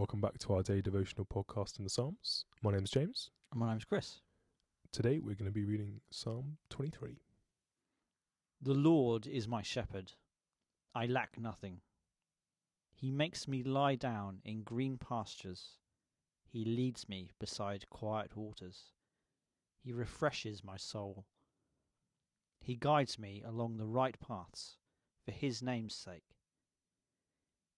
Welcome back to our daily devotional podcast in the Psalms. My name's James. And my name's Chris. Today we're going to be reading Psalm 23. The Lord is my shepherd. I lack nothing. He makes me lie down in green pastures. He leads me beside quiet waters. He refreshes my soul. He guides me along the right paths for his name's sake.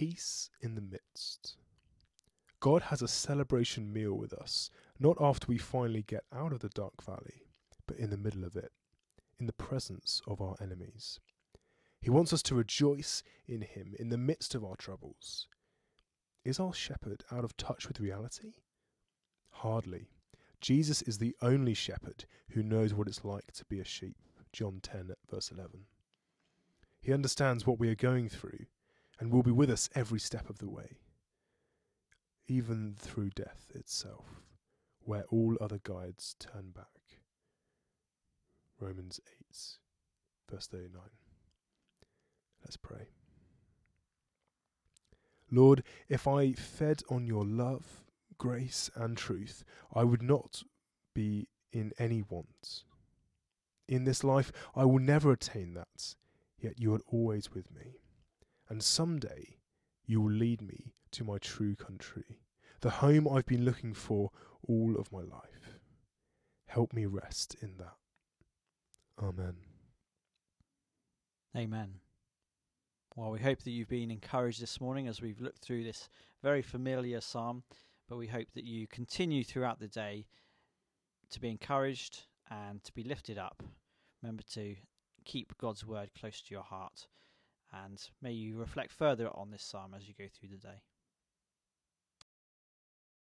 Peace in the midst. God has a celebration meal with us, not after we finally get out of the dark valley, but in the middle of it, in the presence of our enemies. He wants us to rejoice in Him in the midst of our troubles. Is our shepherd out of touch with reality? Hardly. Jesus is the only shepherd who knows what it's like to be a sheep. John 10, verse 11. He understands what we are going through and will be with us every step of the way, even through death itself, where all other guides turn back. Romans 8, verse 39. Let's pray. Lord, if I fed on your love, grace, and truth, I would not be in any want. In this life, I will never attain that, yet you are always with me. And someday, you will lead me to my true country, the home I've been looking for all of my life. Help me rest in that. Amen. Amen. Well, we hope that you've been encouraged this morning as we've looked through this very familiar psalm, but we hope that you continue throughout the day to be encouraged and to be lifted up. Remember to keep God's word close to your heart, and may you reflect further on this psalm as you go through the day.